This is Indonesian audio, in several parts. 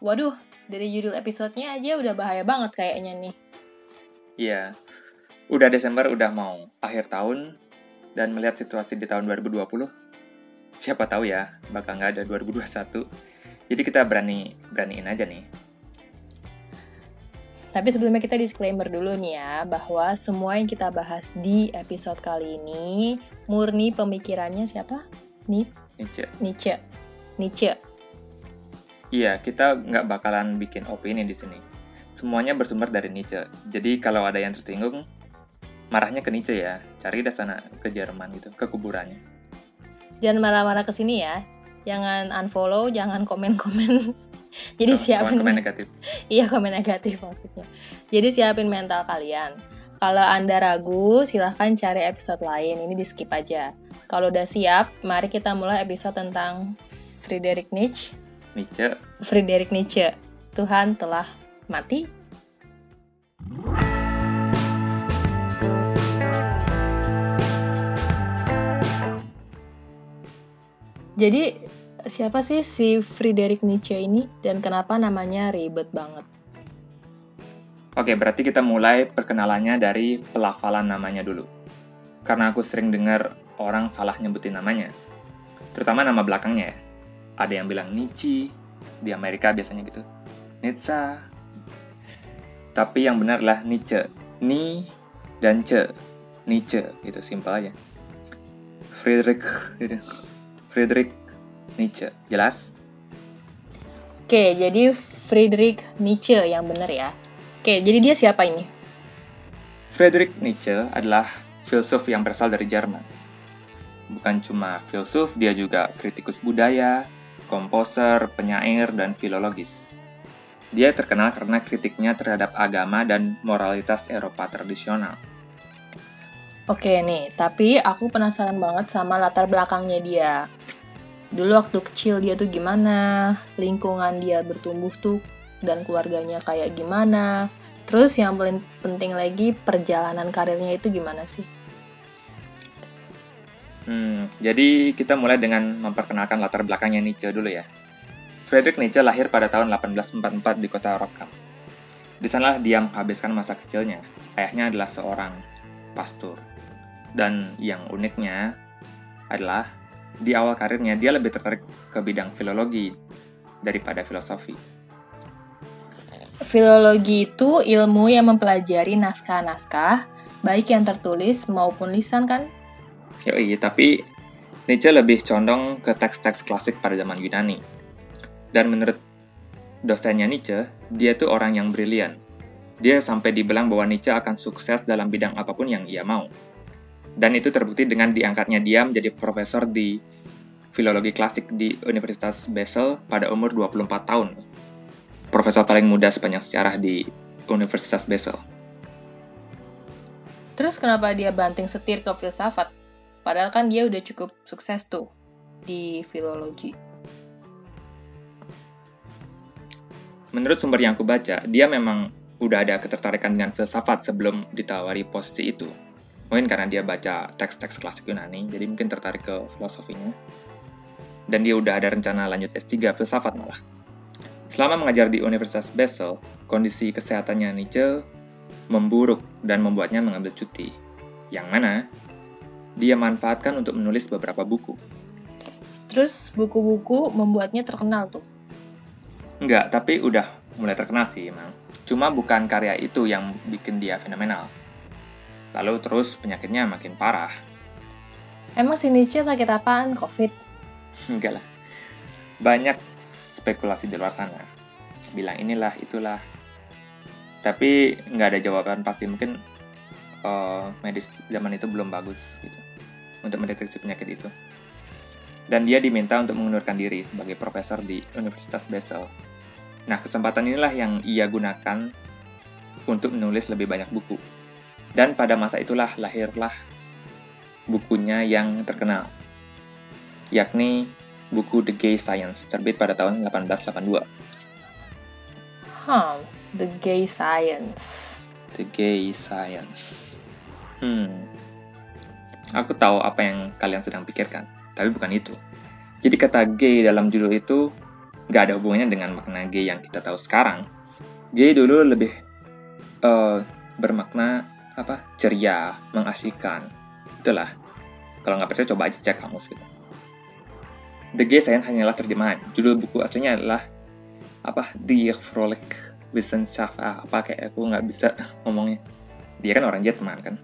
Waduh, dari judul episodenya aja udah bahaya banget kayaknya nih. Iya, udah Desember udah mau akhir tahun dan melihat situasi di tahun 2020, siapa tahu ya bakal nggak ada 2021. Jadi kita berani beraniin aja nih. Tapi sebelumnya kita disclaimer dulu nih ya, bahwa semua yang kita bahas di episode kali ini murni pemikirannya siapa? Ni Nietzsche. Nietzsche. Nietzsche. Iya, kita nggak bakalan bikin opini di sini. Semuanya bersumber dari Nietzsche. Jadi kalau ada yang tersinggung, marahnya ke Nietzsche ya. Cari dah sana ke Jerman gitu, ke kuburannya. Jangan marah-marah ke sini ya. Jangan unfollow, jangan komen-komen. Jadi Oh, siapin komen negatif. Iya komen negatif maksudnya. Jadi siapin mental kalian. Kalau anda ragu, silahkan cari episode lain. Ini di skip aja. Kalau udah siap, mari kita mulai episode tentang Friedrich Nietzsche. Nietzsche, Friedrich Nietzsche. Tuhan telah mati. Jadi siapa sih si Friedrich Nietzsche ini dan kenapa namanya ribet banget? Oke, berarti kita mulai perkenalannya dari pelafalan namanya dulu. Karena aku sering dengar orang salah nyebutin namanya. Terutama nama belakangnya ya. Ada yang bilang Nietzsche, di Amerika biasanya gitu. Nietzsche. Tapi yang benar lah Nietzsche. Ni dan Ce. Nietzsche, gitu, simpel aja. Friedrich, gitu. Friedrich Nietzsche. Jelas? Oke, jadi Friedrich Nietzsche yang benar ya. Oke, jadi dia siapa ini? Friedrich Nietzsche adalah filsuf yang berasal dari Jerman. Bukan cuma filsuf, dia juga kritikus budaya, komposer, penyair, dan filologis. Dia terkenal karena kritiknya terhadap agama dan moralitas Eropa tradisional. Oke nih, tapi aku penasaran banget sama latar belakangnya dia. Dulu waktu kecil dia tuh gimana, lingkungan dia bertumbuh tuh dan keluarganya kayak gimana. Terus yang paling penting lagi perjalanan karirnya itu gimana sih? Hmm, jadi kita mulai dengan memperkenalkan latar belakangnya Nietzsche dulu ya. Friedrich Nietzsche lahir pada tahun 1844 di kota Rotterdam. Di sanalah dia menghabiskan masa kecilnya. Ayahnya adalah seorang pastor. Dan yang uniknya adalah di awal karirnya dia lebih tertarik ke bidang filologi daripada filosofi. Filologi itu ilmu yang mempelajari naskah-naskah, baik yang tertulis maupun lisan kan? Yoi, tapi Nietzsche lebih condong ke teks-teks klasik pada zaman Yunani. Dan menurut dosennya Nietzsche, dia tuh orang yang brilian. Dia sampai dibilang bahwa Nietzsche akan sukses dalam bidang apa pun yang ia mau. Dan itu terbukti dengan diangkatnya dia menjadi profesor di filologi klasik di Universitas Basel pada umur 24 tahun. Profesor paling muda sepanjang sejarah di Universitas Basel. Terus kenapa dia banting setir ke filsafat? Padahal kan dia udah cukup sukses tuh di filologi. Menurut sumber yang aku baca, dia memang udah ada ketertarikan dengan filsafat sebelum ditawari posisi itu. Mungkin karena dia baca teks-teks klasik Yunani, jadi mungkin tertarik ke filosofinya. Dan dia udah ada rencana lanjut S3 filsafat malah. Selama mengajar di Universitas Basel, kondisi kesehatannya Nietzsche memburuk dan membuatnya mengambil cuti. Yang mana, dia manfaatkan untuk menulis beberapa buku. Terus buku-buku membuatnya terkenal tuh. Enggak, tapi udah mulai terkenal sih emang. Cuma bukan karya itu yang bikin dia fenomenal. Lalu terus penyakitnya makin parah. Emang si Nietzsche sakit apaan? Covid? Enggak lah. Banyak spekulasi di luar sana. Bilang inilah, itulah. Tapi nggak ada jawaban pasti. Mungkin eh, medis zaman itu belum bagus gitu. Untuk mendeteksi penyakit itu. Dan dia diminta untuk mengundurkan diri sebagai profesor di Universitas Basel. Nah, kesempatan inilah yang ia gunakan untuk menulis lebih banyak buku. Dan pada masa itulah lahirlah bukunya yang terkenal, yakni buku The Gay Science, terbit pada tahun 1882. Hmm, The Gay Science. The Gay Science. Hmm. Aku tahu apa yang kalian sedang pikirkan, tapi bukan itu. Jadi kata gay dalam judul itu nggak ada hubungannya dengan makna gay yang kita tahu sekarang. Gay dulu lebih uh, bermakna apa ceria, mengasihkan. Itulah. Kalau nggak percaya coba aja cek kamus gitu. The Gay Science hanyalah terjemahan. Judul buku aslinya adalah apa? The Frolic Wisdom Safa. Apa kayak aku nggak bisa ngomongnya. Dia kan orang Jerman kan.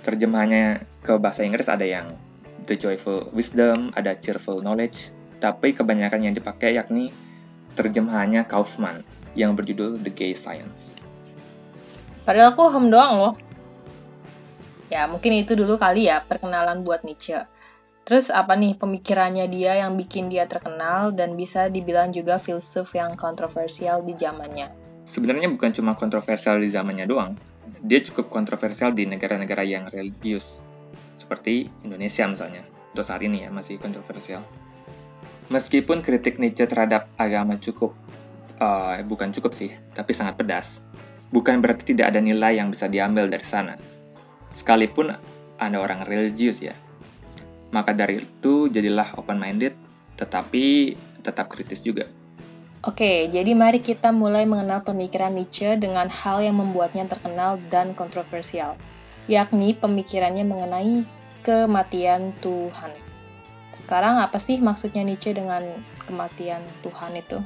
Terjemahannya ke bahasa Inggris ada yang The Joyful Wisdom, ada Cheerful Knowledge, tapi kebanyakan yang dipakai yakni terjemahannya Kaufman yang berjudul The Gay Science. Padahal aku hem doang loh. Ya mungkin itu dulu kali ya perkenalan buat Nietzsche. Terus apa nih pemikirannya dia yang bikin dia terkenal dan bisa dibilang juga filsuf yang kontroversial di zamannya? Sebenarnya bukan cuma kontroversial di zamannya doang, dia cukup kontroversial di negara-negara yang religius, seperti Indonesia misalnya. Untuk saat ini ya masih kontroversial. Meskipun kritik Nietzsche terhadap agama cukup, uh, bukan cukup sih, tapi sangat pedas, bukan berarti tidak ada nilai yang bisa diambil dari sana. Sekalipun Anda orang religius ya, maka dari itu jadilah open-minded, tetapi tetap kritis juga. Oke, jadi mari kita mulai mengenal pemikiran Nietzsche dengan hal yang membuatnya terkenal dan kontroversial, yakni pemikirannya mengenai kematian Tuhan. Sekarang apa sih maksudnya Nietzsche dengan kematian Tuhan itu?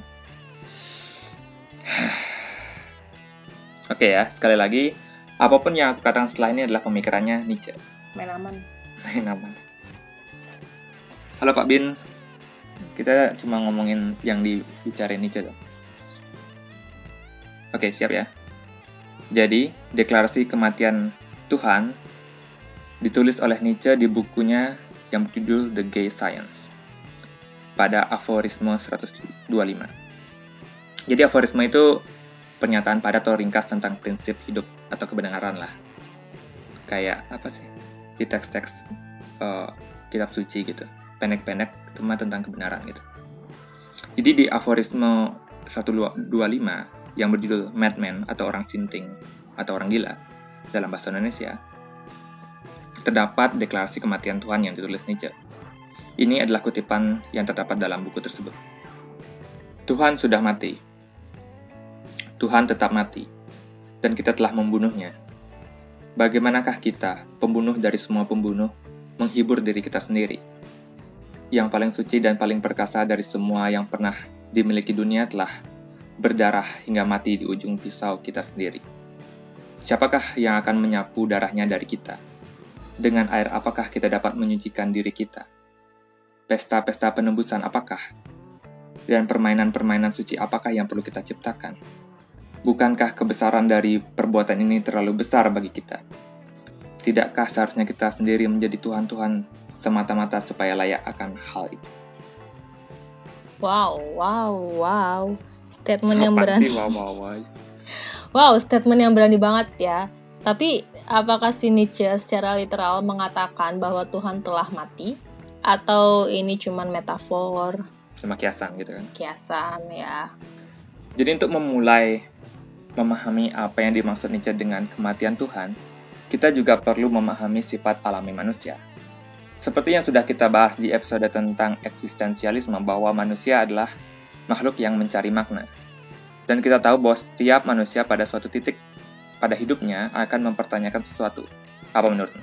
Oke ya, sekali lagi, apa pun yang aku katakan setelah ini adalah pemikirannya Nietzsche. Main aman. Main aman. Halo Pak Bin, kita cuma ngomongin yang dibicarain Nietzsche. Oke, siap ya. Jadi, deklarasi kematian Tuhan ditulis oleh Nietzsche di bukunya yang berjudul The Gay Science pada aforisme 125. Jadi aforisme itu pernyataan padat atau ringkas tentang prinsip hidup atau kebenaran lah. Kayak apa sih? Di teks-teks uh, kitab suci gitu pendek-pendek cuma tentang kebenaran gitu. Jadi di aforisme 125 yang berjudul Madman atau orang sinting atau orang gila dalam bahasa Indonesia, terdapat deklarasi kematian Tuhan yang ditulis Nietzsche. Ini adalah kutipan yang terdapat dalam buku tersebut. Tuhan sudah mati. Tuhan tetap mati. Dan kita telah membunuhnya. Bagaimanakah kita, pembunuh dari semua pembunuh, menghibur diri kita sendiri? Yang paling suci dan paling perkasa dari semua yang pernah dimiliki dunia telah berdarah hingga mati di ujung pisau kita sendiri. Siapakah yang akan menyapu darahnya dari kita? Dengan air apakah kita dapat menyucikan diri kita? Pesta-pesta penembusan apakah? Dan permainan-permainan suci apakah yang perlu kita ciptakan? Bukankah kebesaran dari perbuatan ini terlalu besar bagi kita? Tidakkah seharusnya kita sendiri menjadi Tuhan-Tuhan semata-mata supaya layak akan hal itu? Wow, wow, wow. Statement yang berani. Sih, wow, wow, wow. wow, statement yang berani banget ya. Tapi apakah si Nietzsche secara literal mengatakan bahwa Tuhan telah mati? Atau ini cuma metafor? Cuma kiasan gitu kan? Kiasan ya. Jadi untuk memulai memahami apa yang dimaksud Nietzsche dengan kematian Tuhan, kita juga perlu memahami sifat alami manusia. Seperti yang sudah kita bahas di episode tentang eksistensialisme bahwa manusia adalah makhluk yang mencari makna. Dan kita tahu bahwa setiap manusia pada suatu titik pada hidupnya akan mempertanyakan sesuatu. Apa menurutmu?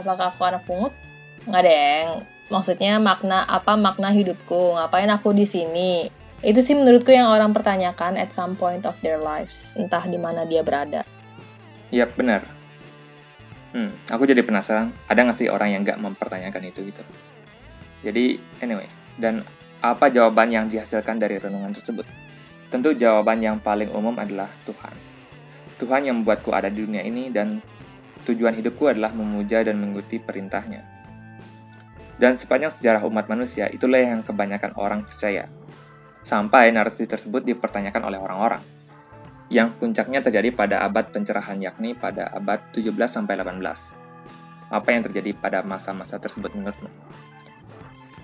Apakah aku anak pungut? Nggak, Deng. Maksudnya makna apa makna hidupku? Ngapain aku di sini? Itu sih menurutku yang orang pertanyakan at some point of their lives, entah di mana dia berada. Iya, benar. Hmm, aku jadi penasaran, ada nggak sih orang yang nggak mempertanyakan itu gitu? Jadi, anyway, dan apa jawaban yang dihasilkan dari renungan tersebut? Tentu jawaban yang paling umum adalah Tuhan. Tuhan yang membuatku ada di dunia ini dan tujuan hidupku adalah memuja dan mengikuti perintahnya. Dan sepanjang sejarah umat manusia, itulah yang kebanyakan orang percaya. Sampai narasi tersebut dipertanyakan oleh orang-orang yang puncaknya terjadi pada abad pencerahan yakni pada abad 17-18. Apa yang terjadi pada masa-masa tersebut menurutmu?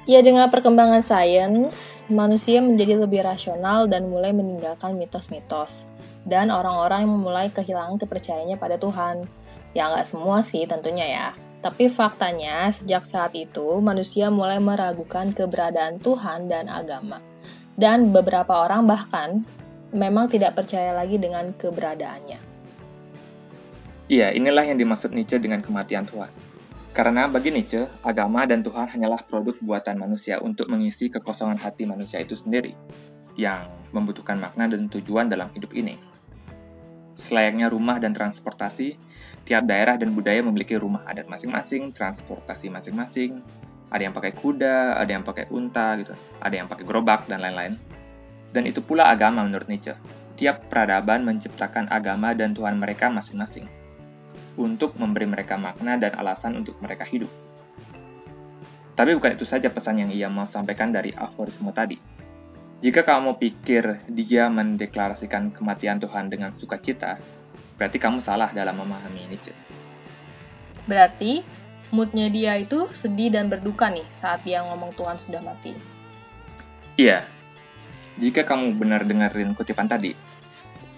Ya dengan perkembangan sains, manusia menjadi lebih rasional dan mulai meninggalkan mitos-mitos. Dan orang-orang yang mulai kehilangan kepercayaannya pada Tuhan. Ya nggak semua sih tentunya ya. Tapi faktanya, sejak saat itu, manusia mulai meragukan keberadaan Tuhan dan agama Dan beberapa orang bahkan memang tidak percaya lagi dengan keberadaannya. Iya, inilah yang dimaksud Nietzsche dengan kematian Tuhan. Karena bagi Nietzsche, agama dan Tuhan hanyalah produk buatan manusia untuk mengisi kekosongan hati manusia itu sendiri, yang membutuhkan makna dan tujuan dalam hidup ini. Selayaknya rumah dan transportasi, tiap daerah dan budaya memiliki rumah adat masing-masing, transportasi masing-masing, ada yang pakai kuda, ada yang pakai unta gitu, ada yang pakai gerobak dan lain-lain. Dan itu pula agama menurut Nietzsche. Tiap peradaban menciptakan agama dan Tuhan mereka masing-masing untuk memberi mereka makna dan alasan untuk mereka hidup. Tapi bukan itu saja pesan yang ia mau sampaikan dari aforisme tadi. Jika kamu pikir dia mendeklarasikan kematian Tuhan dengan sukacita, berarti kamu salah dalam memahami Nietzsche. Berarti moodnya dia itu sedih dan berduka nih saat dia ngomong Tuhan sudah mati. Iya, jika kamu benar dengerin kutipan tadi,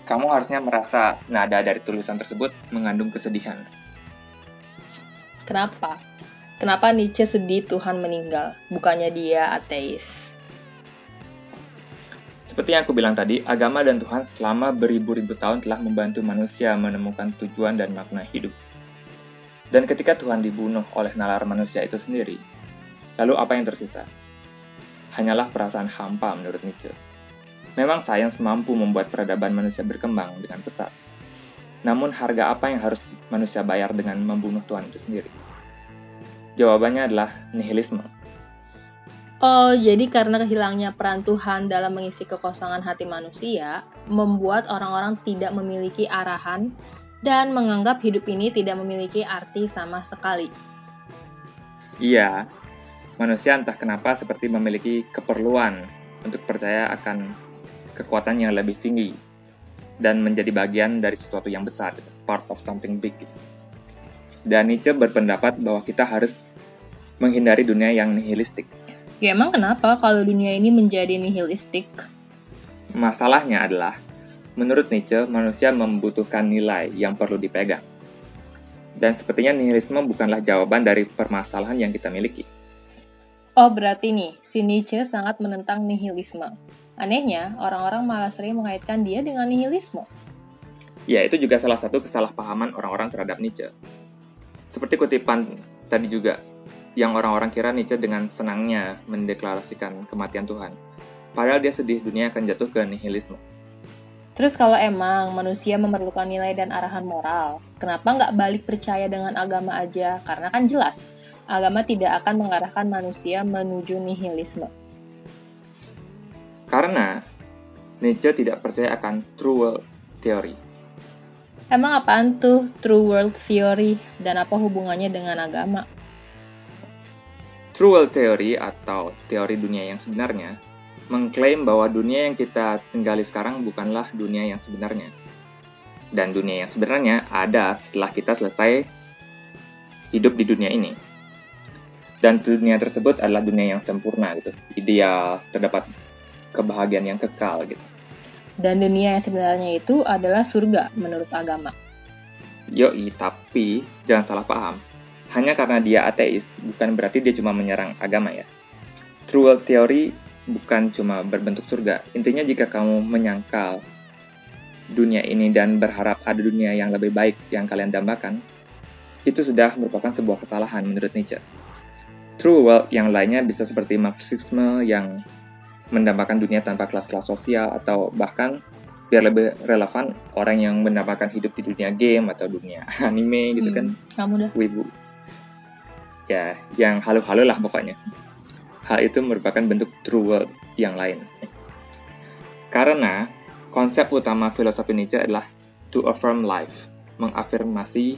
kamu harusnya merasa nada dari tulisan tersebut mengandung kesedihan. Kenapa? Kenapa Nietzsche sedih Tuhan meninggal, bukannya dia ateis? Seperti yang aku bilang tadi, agama dan Tuhan selama beribu-ribu tahun telah membantu manusia menemukan tujuan dan makna hidup. Dan ketika Tuhan dibunuh oleh nalar manusia itu sendiri, lalu apa yang tersisa? Hanyalah perasaan hampa menurut Nietzsche. Memang sains mampu membuat peradaban manusia berkembang dengan pesat. Namun harga apa yang harus manusia bayar dengan membunuh Tuhan itu sendiri? Jawabannya adalah nihilisme. Oh, jadi karena kehilangnya peran Tuhan dalam mengisi kekosongan hati manusia, membuat orang-orang tidak memiliki arahan dan menganggap hidup ini tidak memiliki arti sama sekali. Iya, manusia entah kenapa seperti memiliki keperluan untuk percaya akan kekuatan yang lebih tinggi dan menjadi bagian dari sesuatu yang besar, gitu. part of something big. Gitu. Dan Nietzsche berpendapat bahwa kita harus menghindari dunia yang nihilistik. Ya emang kenapa kalau dunia ini menjadi nihilistik? Masalahnya adalah, menurut Nietzsche, manusia membutuhkan nilai yang perlu dipegang. Dan sepertinya nihilisme bukanlah jawaban dari permasalahan yang kita miliki. Oh, berarti nih, si Nietzsche sangat menentang nihilisme. Anehnya, orang-orang malah sering mengaitkan dia dengan nihilisme. Ya, itu juga salah satu kesalahpahaman orang-orang terhadap Nietzsche. Seperti kutipan tadi juga, yang orang-orang kira Nietzsche dengan senangnya mendeklarasikan kematian Tuhan. Padahal dia sedih dunia akan jatuh ke nihilisme. Terus kalau emang manusia memerlukan nilai dan arahan moral, kenapa nggak balik percaya dengan agama aja? Karena kan jelas, agama tidak akan mengarahkan manusia menuju nihilisme. Karena Nietzsche tidak percaya akan true world theory. Emang apaan tuh true world theory dan apa hubungannya dengan agama? True world theory atau teori dunia yang sebenarnya mengklaim bahwa dunia yang kita tinggali sekarang bukanlah dunia yang sebenarnya. Dan dunia yang sebenarnya ada setelah kita selesai hidup di dunia ini. Dan dunia tersebut adalah dunia yang sempurna gitu. Ideal, terdapat kebahagiaan yang kekal gitu. Dan dunia yang sebenarnya itu adalah surga menurut agama. Yoi, tapi jangan salah paham. Hanya karena dia ateis, bukan berarti dia cuma menyerang agama ya. True world theory bukan cuma berbentuk surga. Intinya jika kamu menyangkal dunia ini dan berharap ada dunia yang lebih baik yang kalian dambakan, itu sudah merupakan sebuah kesalahan menurut Nietzsche. True world yang lainnya bisa seperti Marxisme yang mendambakan dunia tanpa kelas-kelas sosial atau bahkan biar lebih relevan orang yang mendambakan hidup di dunia game atau dunia anime gitu hmm, kan kamu dah wibu. Ya yang halu-halu lah pokoknya. Hal itu merupakan bentuk true world yang lain. Karena konsep utama filosofi Nietzsche adalah to affirm life mengafirmasi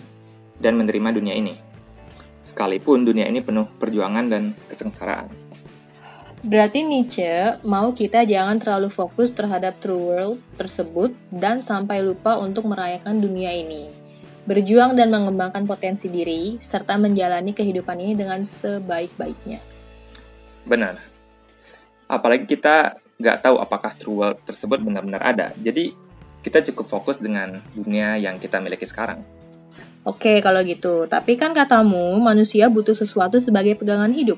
dan menerima dunia ini. Sekalipun dunia ini penuh perjuangan dan kesengsaraan Berarti Nietzsche mau kita jangan terlalu fokus terhadap true world tersebut dan sampai lupa untuk merayakan dunia ini. Berjuang dan mengembangkan potensi diri, serta menjalani kehidupan ini dengan sebaik-baiknya. Benar. Apalagi kita nggak tahu apakah true world tersebut benar-benar ada. Jadi kita cukup fokus dengan dunia yang kita miliki sekarang. Oke, kalau gitu. Tapi kan katamu manusia butuh sesuatu sebagai pegangan hidup.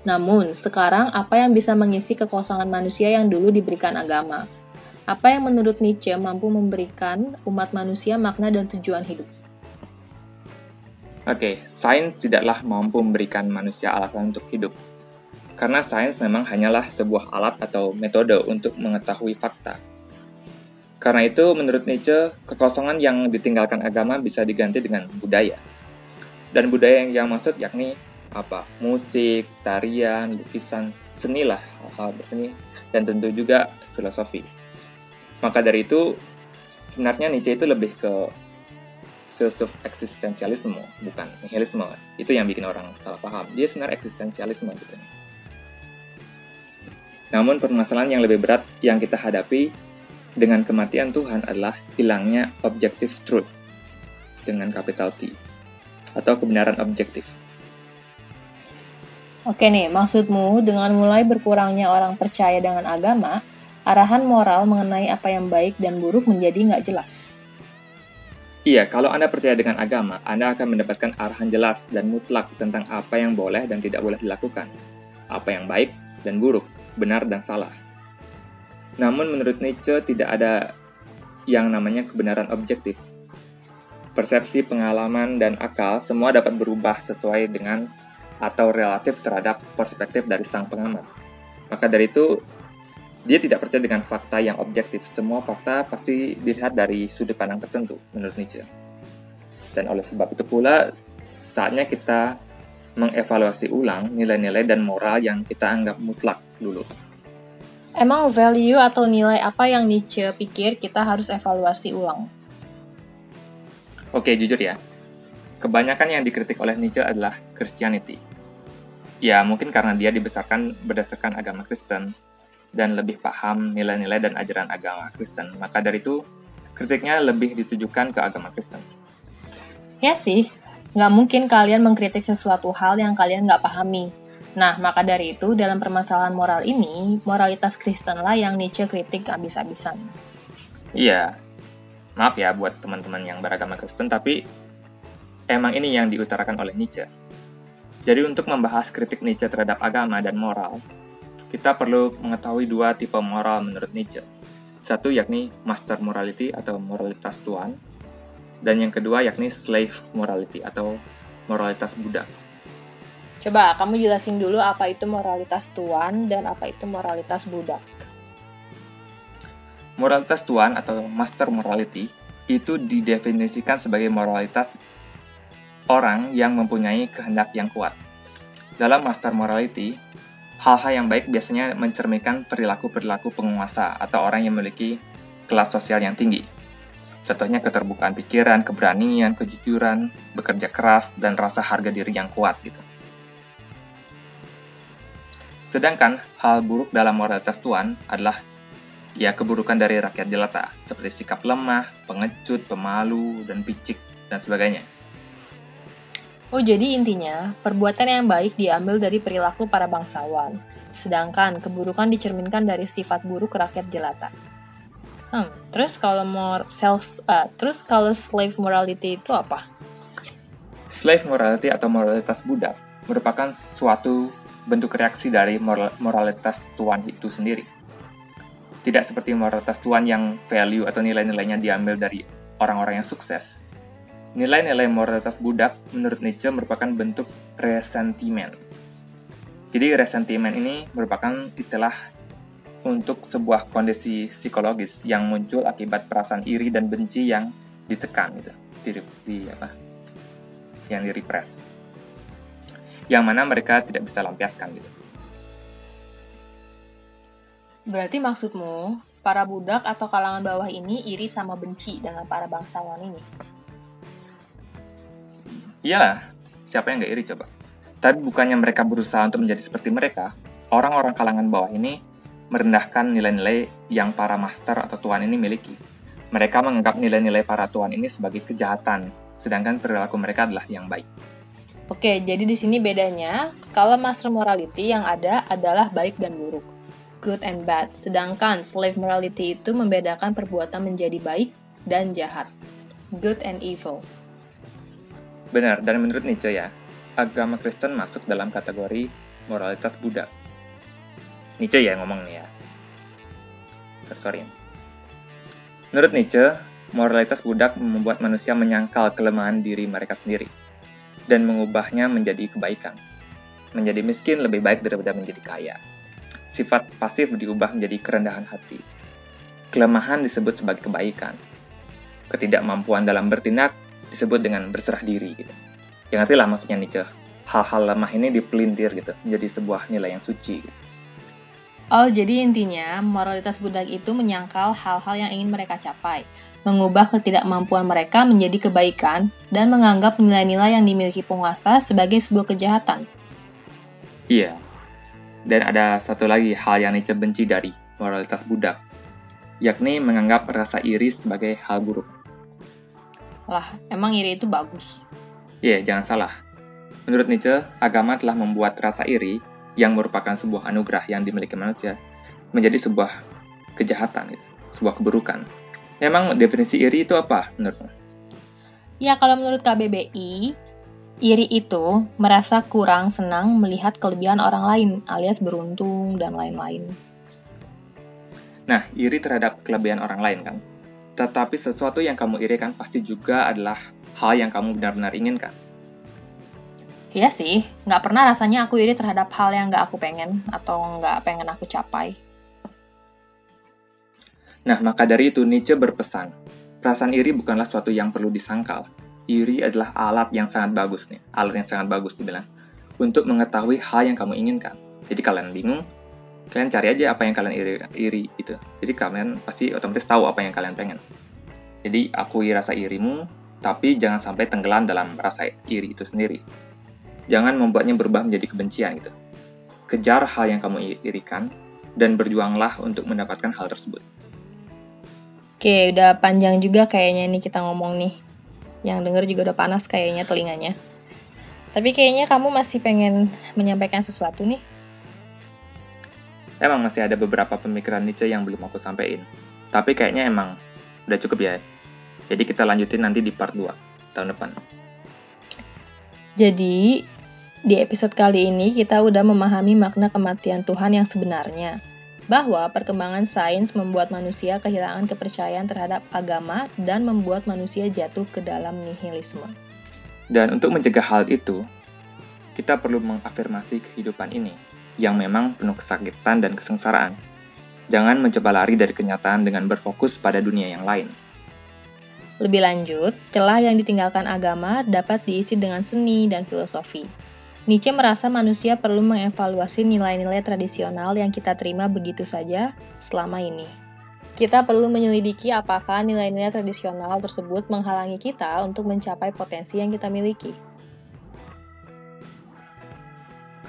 Namun, sekarang apa yang bisa mengisi kekosongan manusia yang dulu diberikan agama? Apa yang menurut Nietzsche mampu memberikan umat manusia makna dan tujuan hidup? Oke, sains tidaklah mampu memberikan manusia alasan untuk hidup. Karena sains memang hanyalah sebuah alat atau metode untuk mengetahui fakta. Karena itu, menurut Nietzsche, kekosongan yang ditinggalkan agama bisa diganti dengan budaya. Dan budaya yang yang maksud yakni apa musik, tarian, lukisan, seni lah hal-hal berseni dan tentu juga filosofi. Maka dari itu sebenarnya Nietzsche itu lebih ke filsuf eksistensialisme bukan nihilisme. Itu yang bikin orang salah paham. Dia sebenarnya eksistensialisme gitu. Namun permasalahan yang lebih berat yang kita hadapi dengan kematian Tuhan adalah hilangnya objective truth dengan capital T atau kebenaran objektif Oke nih, maksudmu dengan mulai berkurangnya orang percaya dengan agama, arahan moral mengenai apa yang baik dan buruk menjadi nggak jelas. Iya, kalau Anda percaya dengan agama, Anda akan mendapatkan arahan jelas dan mutlak tentang apa yang boleh dan tidak boleh dilakukan, apa yang baik dan buruk, benar dan salah. Namun menurut Nietzsche tidak ada yang namanya kebenaran objektif. Persepsi, pengalaman, dan akal semua dapat berubah sesuai dengan atau relatif terhadap perspektif dari sang pengamat. Maka dari itu, dia tidak percaya dengan fakta yang objektif. Semua fakta pasti dilihat dari sudut pandang tertentu, menurut Nietzsche. Dan oleh sebab itu pula, saatnya kita mengevaluasi ulang nilai-nilai dan moral yang kita anggap mutlak dulu. Emang value atau nilai apa yang Nietzsche pikir kita harus evaluasi ulang? Oke, jujur ya. Kebanyakan yang dikritik oleh Nietzsche adalah Christianity. Ya, mungkin karena dia dibesarkan berdasarkan agama Kristen dan lebih paham nilai-nilai dan ajaran agama Kristen. Maka dari itu, kritiknya lebih ditujukan ke agama Kristen. Ya sih, nggak mungkin kalian mengkritik sesuatu hal yang kalian nggak pahami. Nah, maka dari itu, dalam permasalahan moral ini, moralitas Kristen lah yang Nietzsche kritik abis-abisan. Iya, maaf ya buat teman-teman yang beragama Kristen, tapi emang ini yang diutarakan oleh Nietzsche. Jadi untuk membahas kritik Nietzsche terhadap agama dan moral, kita perlu mengetahui dua tipe moral menurut Nietzsche. Satu yakni master morality atau moralitas tuan, dan yang kedua yakni slave morality atau moralitas budak. Coba kamu jelasin dulu apa itu moralitas tuan dan apa itu moralitas budak. Moralitas tuan atau master morality itu didefinisikan sebagai moralitas orang yang mempunyai kehendak yang kuat. Dalam master morality, hal-hal yang baik biasanya mencerminkan perilaku-perilaku penguasa atau orang yang memiliki kelas sosial yang tinggi. Contohnya keterbukaan pikiran, keberanian, kejujuran, bekerja keras, dan rasa harga diri yang kuat gitu. Sedangkan hal buruk dalam moralitas Tuhan adalah ya keburukan dari rakyat jelata, seperti sikap lemah, pengecut, pemalu, dan picik, dan sebagainya. Oh, jadi intinya, perbuatan yang baik diambil dari perilaku para bangsawan, sedangkan keburukan dicerminkan dari sifat buruk rakyat jelata. Hmm, terus kalau more self, uh, terus kalau slave morality itu apa? Slave morality atau moralitas budak merupakan suatu bentuk reaksi dari moral, moralitas tuan itu sendiri. Tidak seperti moralitas tuan yang value atau nilai-nilainya diambil dari orang-orang yang sukses, Nilai-nilai moralitas budak menurut Nietzsche merupakan bentuk resentimen. Jadi resentimen ini merupakan istilah untuk sebuah kondisi psikologis yang muncul akibat perasaan iri dan benci yang ditekan gitu, di, di apa? Yang direpress. Yang mana mereka tidak bisa lampiaskan gitu. Berarti maksudmu, para budak atau kalangan bawah ini iri sama benci dengan para bangsawan ini? Iyalah, siapa yang gak iri coba? Tapi bukannya mereka berusaha untuk menjadi seperti mereka, orang-orang kalangan bawah ini merendahkan nilai-nilai yang para master atau tuan ini miliki. Mereka menganggap nilai-nilai para tuan ini sebagai kejahatan, sedangkan perilaku mereka adalah yang baik. Oke, jadi di sini bedanya, kalau master morality yang ada adalah baik dan buruk, good and bad. Sedangkan slave morality itu membedakan perbuatan menjadi baik dan jahat, good and evil. Benar, dan menurut Nietzsche ya, agama Kristen masuk dalam kategori moralitas budak. Nietzsche ya ngomong nih ya. Sorry. Menurut Nietzsche, moralitas budak membuat manusia menyangkal kelemahan diri mereka sendiri dan mengubahnya menjadi kebaikan. Menjadi miskin lebih baik daripada menjadi kaya. Sifat pasif diubah menjadi kerendahan hati. Kelemahan disebut sebagai kebaikan. Ketidakmampuan dalam bertindak disebut dengan berserah diri gitu. Ya ngerti lah maksudnya Nietzsche. Hal-hal lemah ini dipelintir gitu, menjadi sebuah nilai yang suci. Gitu. Oh, jadi intinya moralitas budak itu menyangkal hal-hal yang ingin mereka capai, mengubah ketidakmampuan mereka menjadi kebaikan, dan menganggap nilai-nilai yang dimiliki penguasa sebagai sebuah kejahatan. Iya. Dan ada satu lagi hal yang Nietzsche benci dari moralitas budak, yakni menganggap rasa iri sebagai hal buruk. Lah, emang iri itu bagus? Iya, yeah, jangan salah. Menurut Nietzsche, agama telah membuat rasa iri yang merupakan sebuah anugerah yang dimiliki manusia menjadi sebuah kejahatan, gitu, sebuah keburukan. Memang definisi iri itu apa menurutmu? Ya, kalau menurut KBBI, iri itu merasa kurang senang melihat kelebihan orang lain, alias beruntung dan lain-lain. Nah, iri terhadap kelebihan orang lain kan? Tetapi sesuatu yang kamu irikan pasti juga adalah hal yang kamu benar-benar inginkan. Iya sih, nggak pernah rasanya aku iri terhadap hal yang nggak aku pengen atau nggak pengen aku capai. Nah, maka dari itu Nietzsche berpesan, perasaan iri bukanlah suatu yang perlu disangkal. Iri adalah alat yang sangat bagus nih, alat yang sangat bagus dibilang, untuk mengetahui hal yang kamu inginkan. Jadi kalian bingung, kalian cari aja apa yang kalian iri, iri itu. Jadi kalian pasti otomatis tahu apa yang kalian pengen. Jadi akui rasa irimu, tapi jangan sampai tenggelam dalam rasa iri itu sendiri jangan membuatnya berubah menjadi kebencian gitu. Kejar hal yang kamu irikan dan berjuanglah untuk mendapatkan hal tersebut. Oke, udah panjang juga kayaknya ini kita ngomong nih. Yang denger juga udah panas kayaknya telinganya. Tapi kayaknya kamu masih pengen menyampaikan sesuatu nih. Emang masih ada beberapa pemikiran Nietzsche yang belum aku sampaikan. Tapi kayaknya emang udah cukup ya. Jadi kita lanjutin nanti di part 2 tahun depan. Jadi, di episode kali ini kita udah memahami makna kematian Tuhan yang sebenarnya. Bahwa perkembangan sains membuat manusia kehilangan kepercayaan terhadap agama dan membuat manusia jatuh ke dalam nihilisme. Dan untuk mencegah hal itu, kita perlu mengafirmasi kehidupan ini yang memang penuh kesakitan dan kesengsaraan. Jangan mencoba lari dari kenyataan dengan berfokus pada dunia yang lain. Lebih lanjut, celah yang ditinggalkan agama dapat diisi dengan seni dan filosofi. Nietzsche merasa manusia perlu mengevaluasi nilai-nilai tradisional yang kita terima begitu saja selama ini. Kita perlu menyelidiki apakah nilai-nilai tradisional tersebut menghalangi kita untuk mencapai potensi yang kita miliki.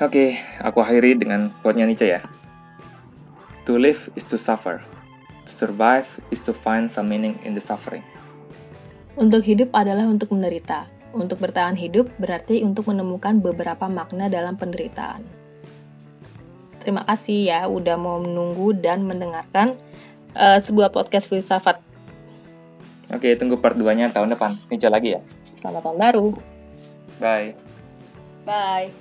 Oke, aku akhiri dengan quote-nya Nietzsche ya. To live is to suffer. To survive is to find some meaning in the suffering. Untuk hidup adalah untuk menderita. Untuk bertahan hidup berarti untuk menemukan beberapa makna dalam penderitaan. Terima kasih ya udah mau menunggu dan mendengarkan uh, sebuah podcast filsafat. Oke, tunggu part 2-nya tahun depan. Ninja lagi ya. Selamat tahun baru. Bye. Bye.